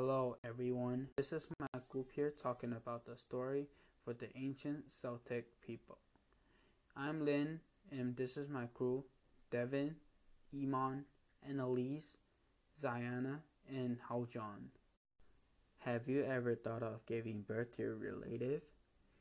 Hello everyone, this is Matt Group here talking about the story for the ancient Celtic people. I'm Lynn and this is my crew, Devin, Iman, Annalise, Ziana, and Haujon. Have you ever thought of giving birth to your relative?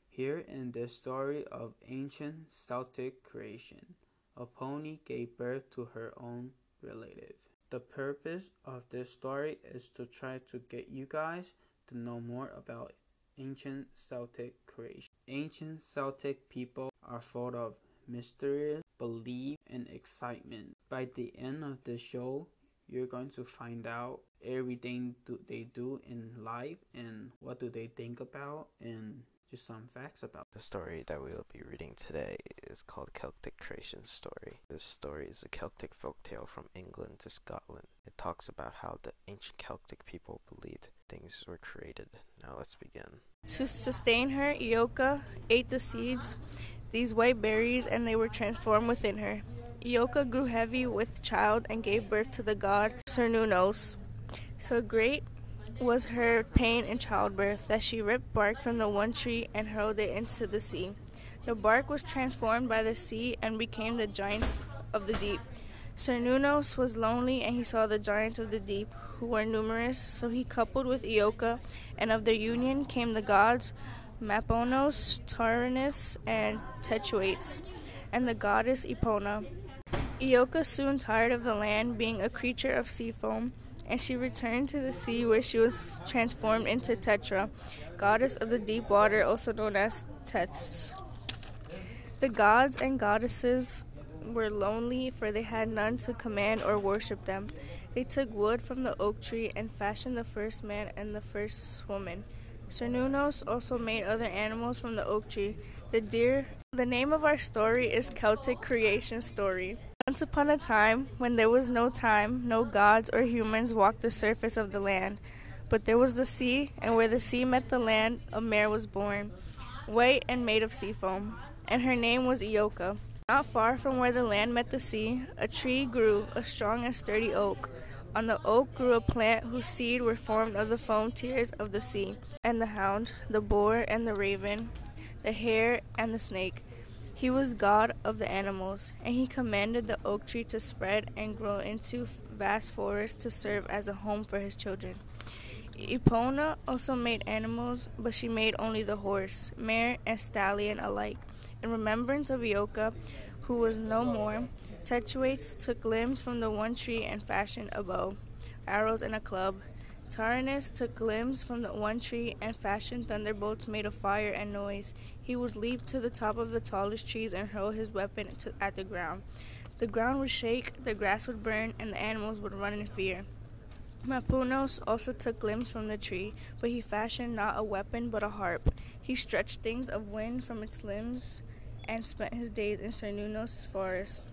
Here in this story of ancient Celtic creation, a pony gave birth to her own relative. The purpose of this story is to try to get you guys to know more about ancient Celtic creation. Ancient Celtic people are full of mystery, belief, and excitement. By the end of the show, you're going to find out everything do they do in life and what do they think about and just some facts about the story that we will be reading today is called Celtic Creation Story. This story is a Celtic folk tale from England to Scotland. It talks about how the ancient Celtic people believed things were created. Now let's begin. To sustain her, Eoka ate the seeds, these white berries, and they were transformed within her. Eoka grew heavy with child and gave birth to the god Cernunnos. So great was her pain in childbirth that she ripped bark from the one tree and hurled it into the sea. The bark was transformed by the sea and became the giants of the deep. Cernunnos was lonely and he saw the giants of the deep, who were numerous, so he coupled with Eoka, and of their union came the gods Maponos, Taranis, and Tetuates, and the goddess Epona. Eoka soon tired of the land, being a creature of sea foam and she returned to the sea where she was transformed into Tetra, goddess of the deep water, also known as Tethys. The gods and goddesses were lonely, for they had none to command or worship them. They took wood from the oak tree and fashioned the first man and the first woman. Cernunnos also made other animals from the oak tree. The deer. The name of our story is Celtic Creation Story. Once upon a time, when there was no time, no gods or humans walked the surface of the land. But there was the sea, and where the sea met the land, a mare was born, white and made of sea foam, and her name was Eoka. Not far from where the land met the sea, a tree grew, a strong and sturdy oak. On the oak grew a plant whose seed were formed of the foam tears of the sea, and the hound, the boar, and the raven, the hare, and the snake. He was God of the animals, and he commanded the oak tree to spread and grow into vast forests to serve as a home for his children. Epona also made animals, but she made only the horse, mare, and stallion alike. In remembrance of Eoka, who was no more, Techuates took limbs from the one tree and fashioned a bow, arrows, and a club. Taranis took limbs from the one tree and fashioned thunderbolts made of fire and noise. He would leap to the top of the tallest trees and hurl his weapon to, at the ground. The ground would shake, the grass would burn, and the animals would run in fear. Maponos also took limbs from the tree, but he fashioned not a weapon but a harp. He stretched things of wind from its limbs and spent his days in Cernunnos forest.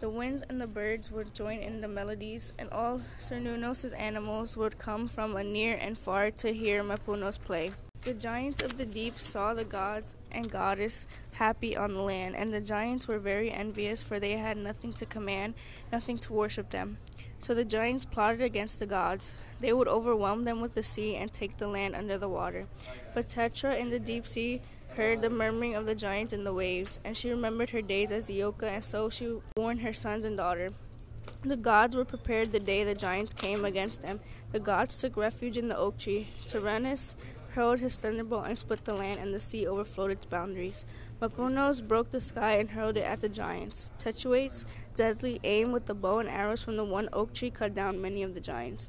The winds and the birds would join in the melodies, and all Cernunnos' animals would come from a near and far to hear Maponos play. The giants of the deep saw the gods and goddess happy on the land, and the giants were very envious, for they had nothing to command, nothing to worship them. So the giants plotted against the gods. They would overwhelm them with the sea and take the land under the water. But Tetra in the deep sea heard the murmuring of the giants in the waves, and she remembered her days as Eoka, and so she warned her sons and daughter. The gods were prepared the day the giants came against them. The gods took refuge in the oak tree. Taranis hurled his thunderbolt and split the land, and the sea overflowed its boundaries. Maponos broke the sky and hurled it at the giants. Techuates deadly aim with the bow and arrows from the one oak tree cut down many of the giants.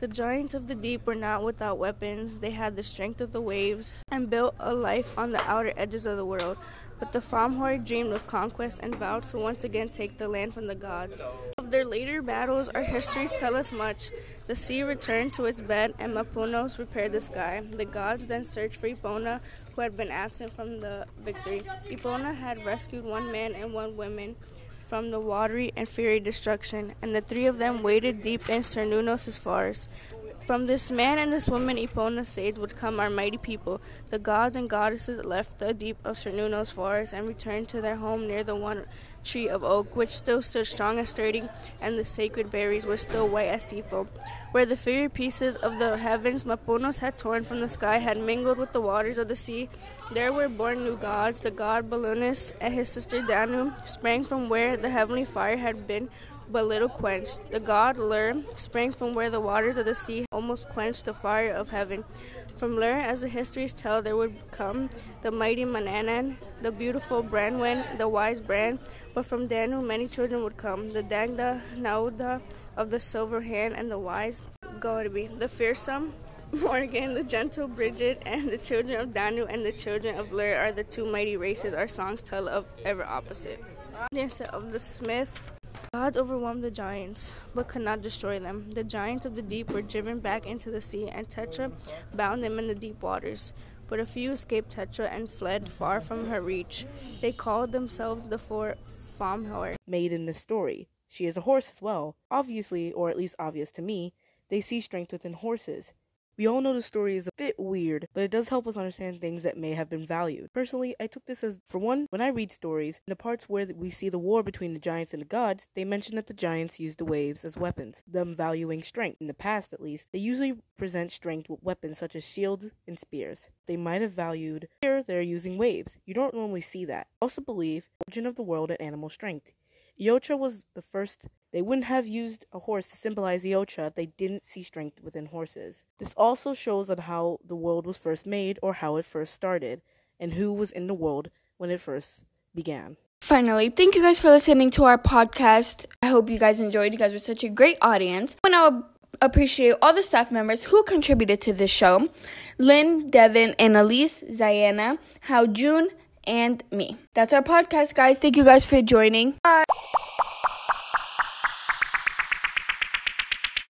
The giants of the deep were not without weapons. They had the strength of the waves and built a life on the outer edges of the world. But the Fomhoi dreamed of conquest and vowed to once again take the land from the gods. Of their later battles, our histories tell us much. The sea returned to its bed, and Maponos repaired the sky. The gods then searched for Epona, who had been absent from the victory. Epona had rescued one man and one woman from the watery and fiery destruction, and the three of them waded deep in Cernunnos' forest. From this man and this woman Epona saved would come our mighty people. The gods and goddesses left the deep of Cernunnos' forest and returned to their home near the one tree of oak, which still stood strong and sturdy, and the sacred berries were still white as sea foam. Where the fiery pieces of the heavens Maponos had torn from the sky had mingled with the waters of the sea, there were born new gods. The god Balunus and his sister Danu sprang from where the heavenly fire had been but little quenched. The god Lur sprang from where the waters of the sea almost quenched the fire of heaven. From Lur, as the histories tell, there would come the mighty Manannan, the beautiful Branwen, the wise Bran. But from Danu, many children would come the Dagda, Nuada of the silver hand, and the wise Gorbi, the fearsome Morgan, the gentle Bridget, and the children of Danu and the children of Lur are the two mighty races our songs tell of ever opposite. Dancer of the Smith, Gods overwhelmed the giants, but could not destroy them. The giants of the deep were driven back into the sea, and Tetra bound them in the deep waters. But a few escaped Tetra and fled far from her reach. They called themselves the four Famhor. Made in this story. She is a horse as well. Obviously, or at least obvious to me, they see strength within horses. We all know the story is a bit weird, but it does help us understand things that may have been valued. Personally, I took this as, for one, when I read stories, in the parts where we see the war between the giants and the gods, they mention that the giants used the waves as weapons, them valuing strength. In the past, at least, they usually present strength with weapons such as shields and spears. They might have valued, here they're using waves. You don't normally see that. I also believe, origin of the world and animal strength. Yocha was the first. They wouldn't have used a horse to symbolize Yocha if they didn't see strength within horses. This also shows on how the world was first made or how it first started, and who was in the world when it first began. Finally, thank you guys for listening to our podcast. I hope you guys enjoyed. You guys were such a great audience. And I appreciate all the staff members who contributed to this show Lynn, Devin, Annalise, Zayana, How June, and me. That's our podcast, guys. Thank you guys for joining. Bye.